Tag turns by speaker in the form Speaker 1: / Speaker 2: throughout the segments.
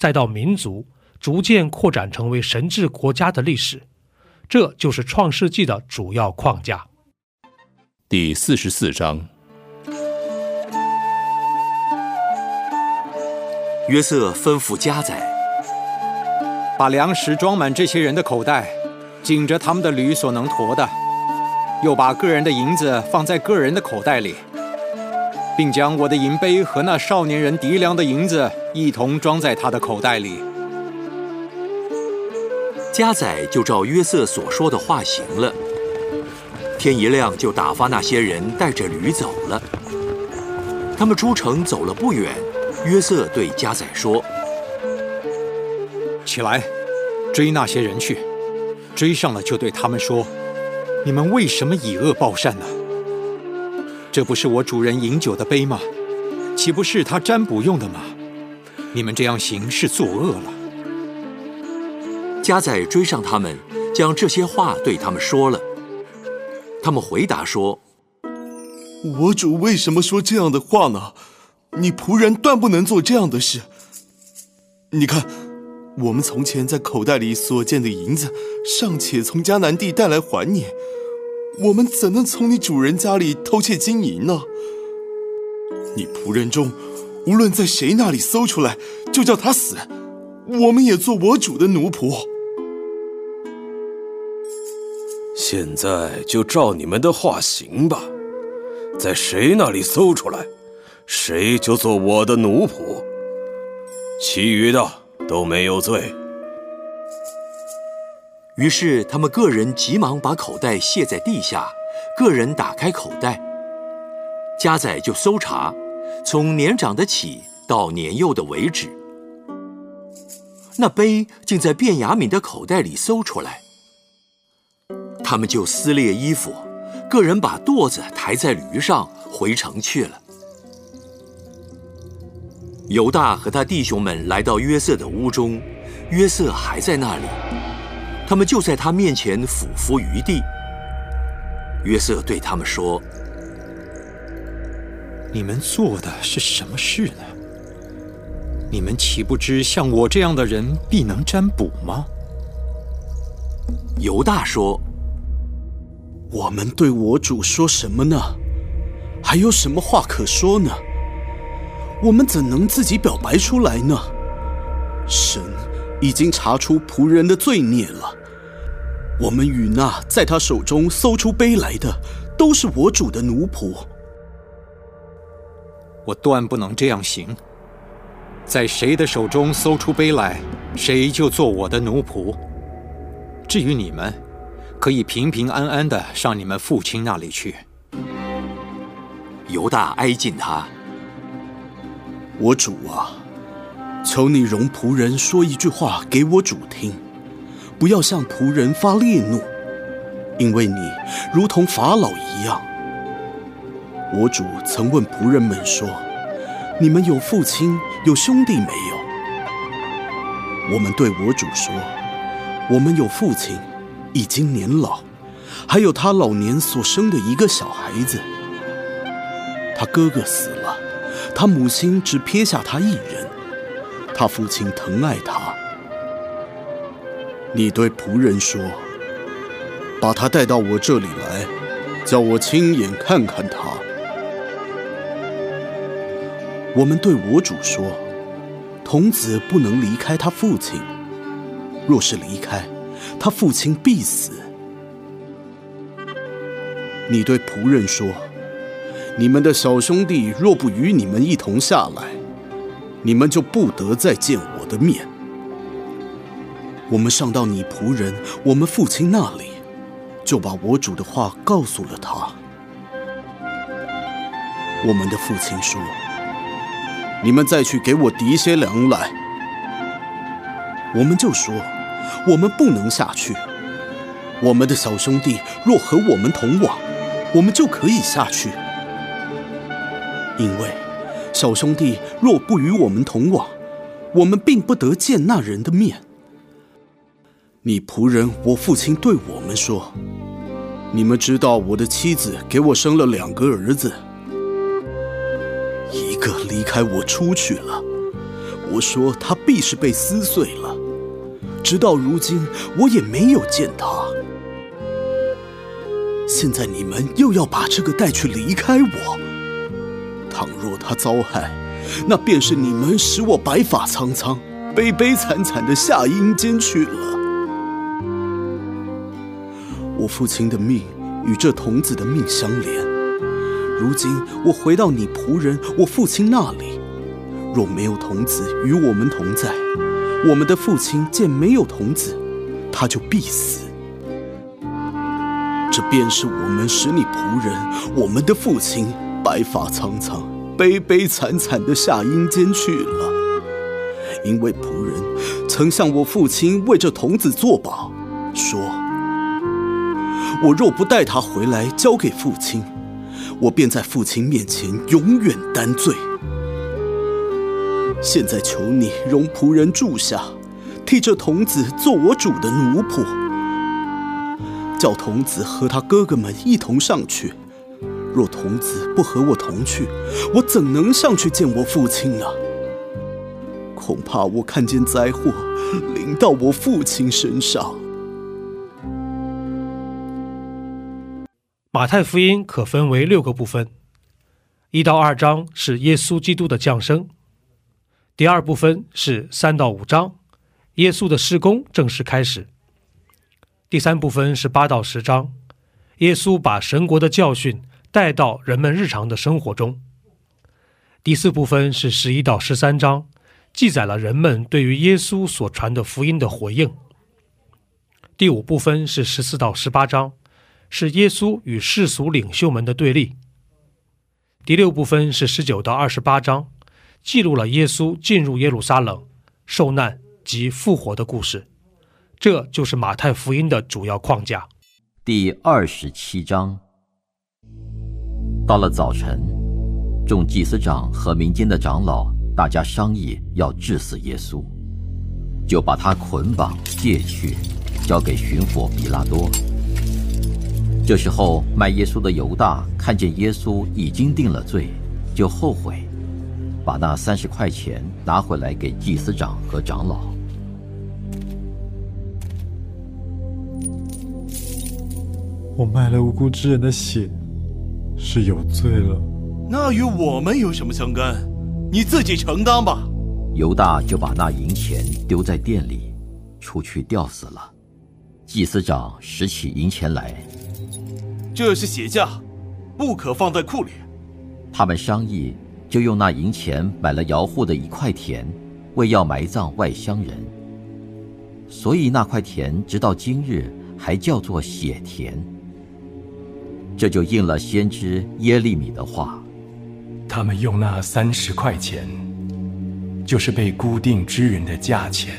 Speaker 1: 再到民族逐渐扩展成为神治国家的历史，这就是创世纪的主要框架。
Speaker 2: 第四十四章，
Speaker 3: 约瑟吩咐家宰，
Speaker 4: 把粮食装满这些人的口袋，紧着他们的驴所能驮的，又把个人的银子放在个人的口袋里。并将我的银杯和那少年人敌粮的银子一同装在他的口袋里。
Speaker 3: 家宰就照约瑟所说的话行了。天一亮就打发那些人带着驴走了。他们出城走了不远，约瑟对家宰说：“
Speaker 4: 起来，追那些人去。追上了就对他们说：你们为什么以恶报善呢？”这不是我主人饮酒的杯吗？岂不是他占卜用的吗？你们这样行是作恶了。
Speaker 3: 家宰追上他们，将这些话对他们说了。他们回答说：“
Speaker 5: 我主为什么说这样的话呢？你仆人断不能做这样的事。你看，我们从前在口袋里所见的银子，尚且从迦南地带来还你。”我们怎能从你主人家里偷窃金银呢？你仆人中，无论在谁那里搜出来，就叫他死。我们也做我主的奴仆。
Speaker 6: 现在就照你们的话行吧，在谁那里搜出来，谁就做我的奴仆。其余的都没有罪。
Speaker 3: 于是他们个人急忙把口袋卸在地下，个人打开口袋，家宰就搜查，从年长的起到年幼的为止。那杯竟在卞雅敏的口袋里搜出来，他们就撕裂衣服，个人把垛子抬在驴上回城去了。犹大和他弟兄们来到约瑟的屋中，约瑟还在那里。他们就在他面前俯伏于地。约瑟对他们说：“
Speaker 4: 你们做的是什么事呢？你们岂不知像我这样的人必能占卜吗？”
Speaker 3: 犹大说：“
Speaker 5: 我们对我主说什么呢？还有什么话可说呢？我们怎能自己表白出来呢？神已经查出仆人的罪孽了。”我们与那在他手中搜出杯来的，都是我主的奴仆。
Speaker 4: 我断不能这样行。在谁的手中搜出杯来，谁就做我的奴仆。至于你们，可以平平安安的上你们父亲那里去。
Speaker 3: 犹大挨近他，
Speaker 5: 我主啊，求你容仆人说一句话给我主听。不要向仆人发烈怒，因为你如同法老一样。我主曾问仆人们说：“你们有父亲有兄弟没有？”我们对我主说：“我们有父亲，已经年老，还有他老年所生的一个小孩子。他哥哥死了，他母亲只撇下他一人，他父亲疼爱他。”你对仆人说：“把他带到我这里来，叫我亲眼看看他。”我们对我主说：“童子不能离开他父亲，若是离开，他父亲必死。你对仆人说：“你们的小兄弟若不与你们一同下来，你们就不得再见我的面。”我们上到你仆人我们父亲那里，就把我主的话告诉了他。我们的父亲说：“你们再去给我提些粮来。”我们就说：“我们不能下去。我们的小兄弟若和我们同往，我们就可以下去。因为小兄弟若不与我们同往，我们并不得见那人的面。你仆人我父亲对我们说：‘你们知道我的妻子给我生了两个儿子。’”个离开我出去了，我说他必是被撕碎了。直到如今，我也没有见他。现在你们又要把这个带去离开我。倘若他遭害，那便是你们使我白发苍苍、悲悲惨惨的下阴间去了。我父亲的命与这童子的命相连。如今我回到你仆人我父亲那里，若没有童子与我们同在，我们的父亲见没有童子，他就必死。这便是我们使你仆人我们的父亲白发苍苍、悲悲惨惨的下阴间去了，因为仆人曾向我父亲为这童子作保，说：我若不带他回来交给父亲。我便在父亲面前永远担罪。现在求你容仆人住下，替这童子做我主的奴仆，叫童子和他哥哥们一同上去。若童子不和我同去，我怎能上去见我父亲呢？恐怕我看见灾祸临到我父亲身上。
Speaker 1: 马太福音可分为六个部分，一到二章是耶稣基督的降生，第二部分是三到五章，耶稣的施工正式开始，第三部分是八到十章，耶稣把神国的教训带到人们日常的生活中，第四部分是十一到十三章，记载了人们对于耶稣所传的福音的回应，第五部分是十四到十八章。是耶稣与世俗领袖们的对立。第六部分是十九到二十八章，记录了耶稣进入耶路撒冷、受难及复活的故事。这就是马太福音的主要框架。
Speaker 7: 第二十七章，到了早晨，众祭司长和民间的长老大家商议要治死耶稣，就把他捆绑借去，交给巡抚比拉多。这时候，卖耶稣的犹大看见耶稣已经定了罪，就后悔，把那三十块钱拿回来给祭司长和长老。
Speaker 8: 我卖了无辜之人的血，是有罪了。
Speaker 9: 那与我们有什么相干？你自己承担吧。
Speaker 7: 犹大就把那银钱丢在店里，出去吊死了。祭司长拾起银钱来。
Speaker 9: 这是血价，不可放在库里。
Speaker 7: 他们商议，就用那银钱买了姚户的一块田，为要埋葬外乡人。所以那块田直到今日还叫做血田。这就应了先知耶利米的话：
Speaker 10: 他们用那三十块钱，就是被固定之人的价钱，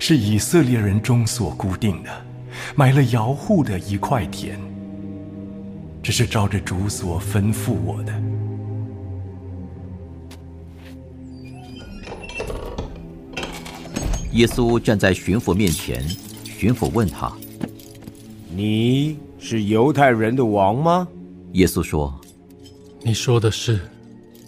Speaker 10: 是以色列人中所固定的，买了姚户的一块田。只是照着主所吩咐我的。
Speaker 7: 耶稣站在巡抚面前，巡抚问他：“
Speaker 11: 你是犹太人的王吗？”
Speaker 7: 耶稣说：“
Speaker 1: 你说的是。”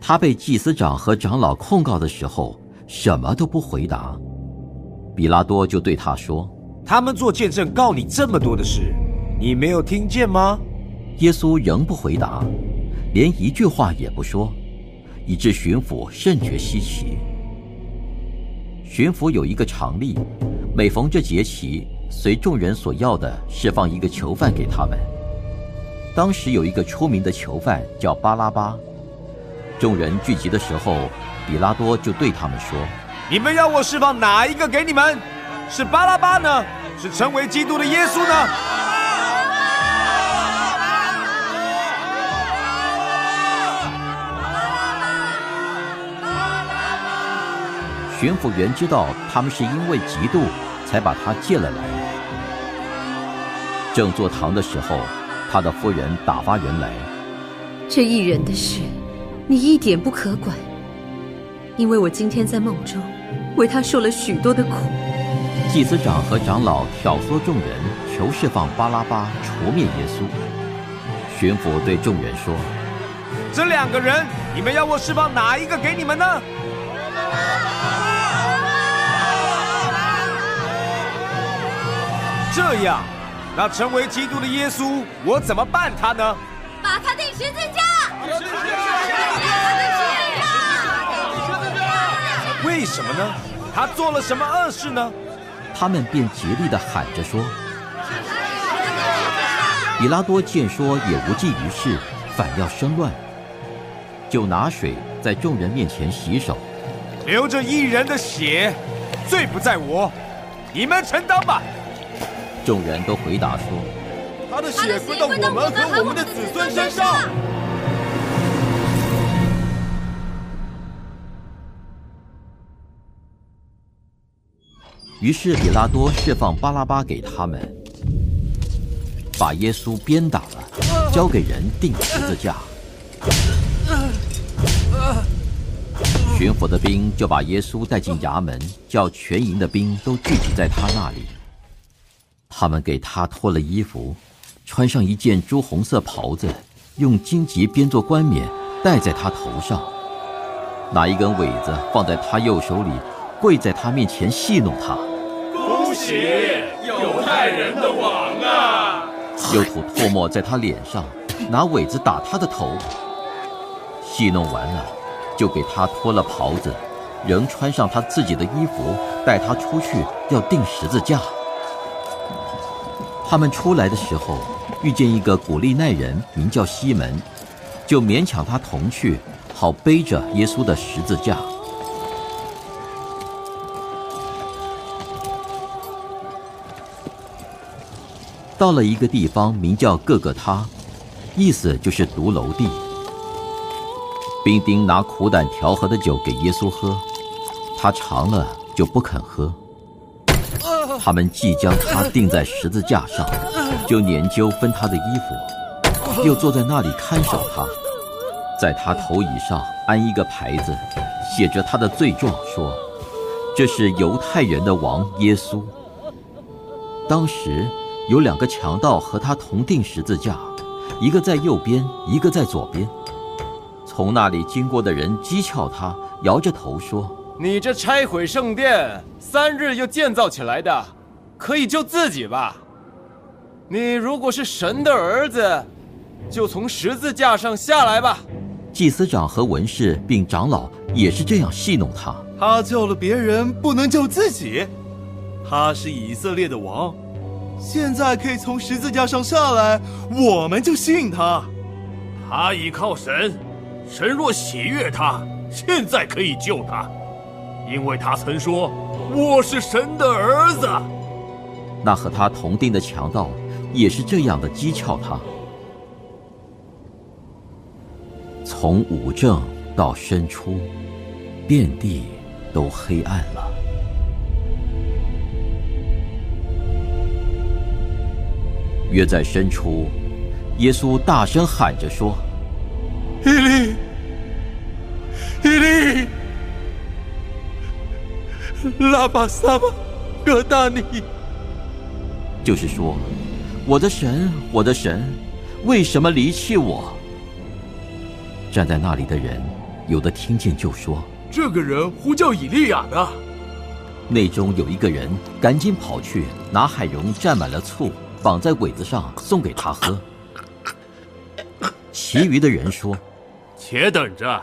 Speaker 7: 他被祭司长和长老控告的时候，什么都不回答。比拉多就对他说：“
Speaker 11: 他们做见证告你这么多的事，你没有听见吗？”
Speaker 7: 耶稣仍不回答，连一句话也不说，以致巡抚甚觉稀奇。巡抚有一个常例，每逢这节期，随众人所要的释放一个囚犯给他们。当时有一个出名的囚犯叫巴拉巴。众人聚集的时候，比拉多就对他们说：“
Speaker 11: 你们要我释放哪一个给你们？是巴拉巴呢？是成为基督的耶稣呢？”
Speaker 7: 巡抚员知道他们是因为嫉妒才把他借了来。正坐堂的时候，他的夫人打发人来：“
Speaker 12: 这一人的事，你一点不可管，因为我今天在梦中为他受了许多的苦。”
Speaker 7: 祭司长和长老挑唆众人，求释放巴拉巴，除灭耶稣。巡抚对众人说：“
Speaker 11: 这两个人，你们要我释放哪一个给你们呢？”这样，那成为基督的耶稣，我怎么办他呢？
Speaker 13: 把他钉十字架！
Speaker 11: 为什么呢？他做了什么恶事呢？
Speaker 7: 他们便竭力的喊着说。比拉多见说也无济于事，反要生乱，就拿水在众人面前洗手，
Speaker 11: 流着一人的血，罪不在我，你们承担吧。
Speaker 7: 众人都回答说：“
Speaker 9: 他的血归到我们和我们的子孙身上。”
Speaker 7: 于是比拉多释放巴拉巴给他们，把耶稣鞭打了，交给人钉十字架。巡抚的兵就把耶稣带进衙门，叫全营的兵都聚集在他那里。他们给他脱了衣服，穿上一件朱红色袍子，用荆棘编作冠冕戴在他头上，拿一根苇子放在他右手里，跪在他面前戏弄他。
Speaker 14: 恭喜犹太人的王啊！
Speaker 7: 又吐唾沫在他脸上，拿苇子打他的头。戏弄完了，就给他脱了袍子，仍穿上他自己的衣服，带他出去要钉十字架。他们出来的时候，遇见一个古利奈人，名叫西门，就勉强他同去，好背着耶稣的十字架。到了一个地方，名叫各个他，意思就是独楼地。兵丁拿苦胆调和的酒给耶稣喝，他尝了就不肯喝。他们即将他钉在十字架上，就研究分他的衣服，又坐在那里看守他，在他头椅上安一个牌子，写着他的罪状，说：“这是犹太人的王耶稣。”当时有两个强盗和他同钉十字架，一个在右边，一个在左边。从那里经过的人讥诮他，摇着头说。
Speaker 15: 你这拆毁圣殿，三日又建造起来的，可以救自己吧？你如果是神的儿子，就从十字架上下来吧。
Speaker 7: 祭司长和文士并长老也是这样戏弄他。
Speaker 9: 他救了别人，不能救自己。他是以色列的王，现在可以从十字架上下来，我们就信他。
Speaker 14: 他倚靠神，神若喜悦他，现在可以救他。因为他曾说：“我是神的儿子。”
Speaker 7: 那和他同定的强盗也是这样的讥诮他。从五正到申初，遍地都黑暗了。约在申初，耶稣大声喊着说：“
Speaker 9: 拉巴萨巴，哥达尼。
Speaker 7: 就是说，我的神，我的神，为什么离弃我？站在那里的人，有的听见就说：“
Speaker 14: 这个人呼叫以利亚呢。”
Speaker 7: 内中有一个人赶紧跑去拿海蓉蘸满了醋，绑在苇子上送给他喝。其余的人说：“
Speaker 14: 且等着，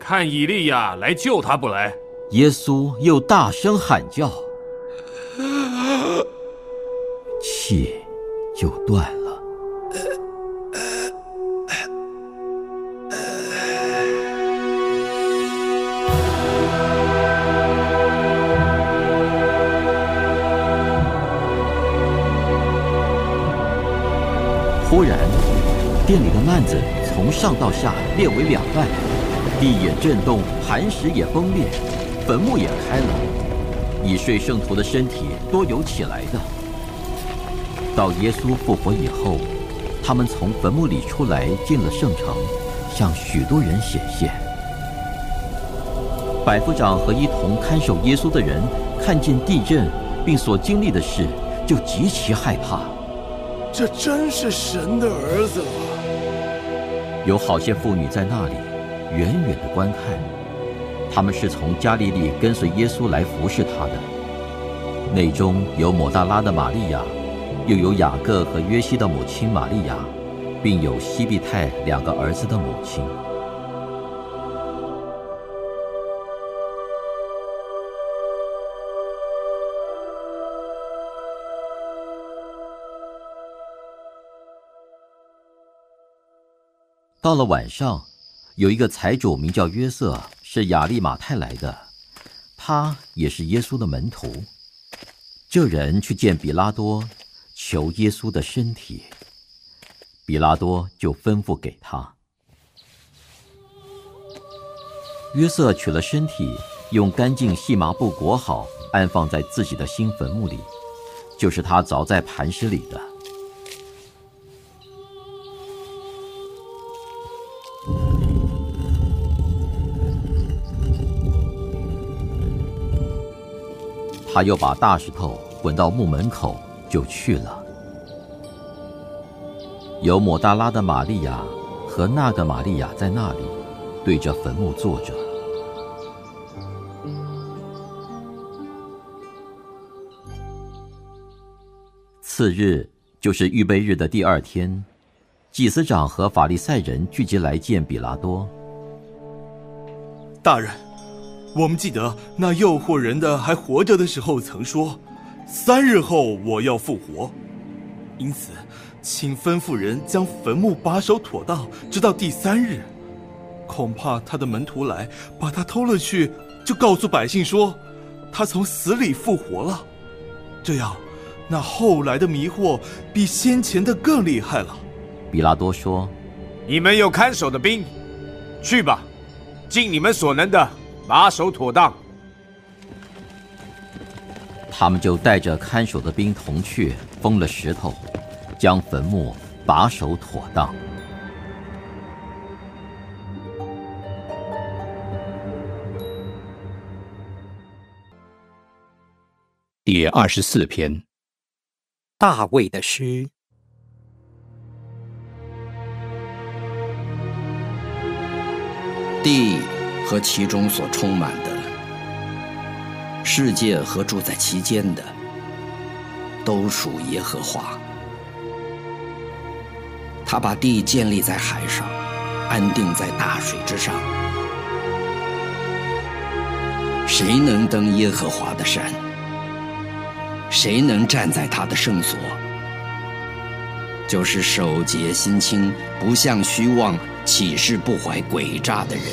Speaker 14: 看以利亚来救他不来。”
Speaker 7: 耶稣又大声喊叫，气就断了。忽然，店里的幔子从上到下裂为两半，地也震动，磐石也崩裂，坟墓也开了，已睡圣徒的身体多有起来的。到耶稣复活以后，他们从坟墓里出来，进了圣城，向许多人显现。百夫长和一同看守耶稣的人看见地震，并所经历的事，就极其害怕。
Speaker 13: 这真是神的儿子吗？
Speaker 7: 有好些妇女在那里，远远的观看。他们是从加利利跟随耶稣来服侍他的。内中有抹大拉的玛利亚，又有雅各和约西的母亲玛利亚，并有西庇太两个儿子的母亲。到了晚上，有一个财主名叫约瑟，是亚利马太来的，他也是耶稣的门徒。这人去见比拉多，求耶稣的身体。比拉多就吩咐给他。约瑟取了身体，用干净细麻布裹好，安放在自己的新坟墓里，就是他凿在磐石里的。他又把大石头滚到墓门口，就去了。有抹大拉的玛利亚和那个玛利亚在那里，对着坟墓坐着。次日就是预备日的第二天，祭司长和法利赛人聚集来见比拉多。
Speaker 9: 大人。我们记得那诱惑人的还活着的时候曾说：“三日后我要复活。”因此，请吩咐人将坟墓把守妥当，直到第三日。恐怕他的门徒来把他偷了去，就告诉百姓说他从死里复活了。这样，那后来的迷惑比先前的更厉害了。
Speaker 7: 比拉多说：“
Speaker 11: 你们有看守的兵，去吧，尽你们所能的。”把守妥当，
Speaker 7: 他们就带着看守的兵同去，封了石头，将坟墓把守妥当。
Speaker 2: 第二十四篇，
Speaker 4: 大卫的诗。
Speaker 16: 地。和其中所充满的世界和住在其间的，都属耶和华。他把地建立在海上，安定在大水之上。谁能登耶和华的山？谁能站在他的圣所？就是守节心清、不向虚妄、起誓不怀诡诈的人。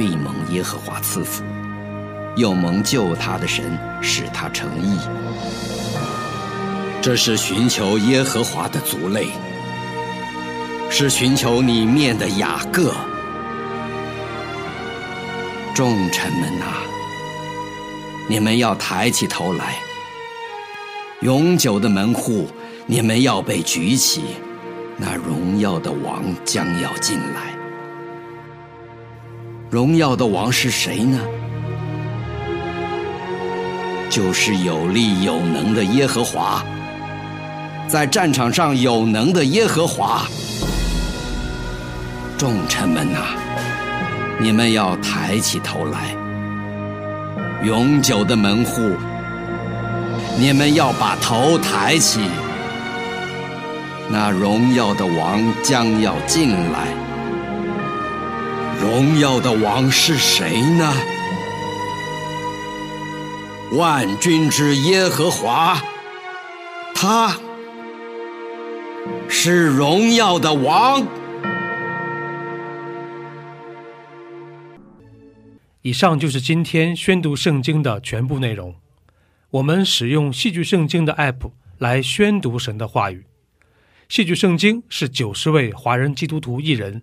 Speaker 16: 必蒙耶和华赐福，又蒙救他的神使他成义。这是寻求耶和华的族类，是寻求你面的雅各。众臣们呐，你们要抬起头来；永久的门户，你们要被举起。那荣耀的王将要进来。荣耀的王是谁呢？就是有力有能的耶和华，在战场上有能的耶和华。众臣们呐，你们要抬起头来，永久的门户，你们要把头抬起。那荣耀的王将要进来。荣耀的王是谁呢？万军之耶和华，他是荣耀的王。
Speaker 1: 以上就是今天宣读圣经的全部内容。我们使用戏剧圣经的 App 来宣读神的话语。戏剧圣经是九十位华人基督徒艺人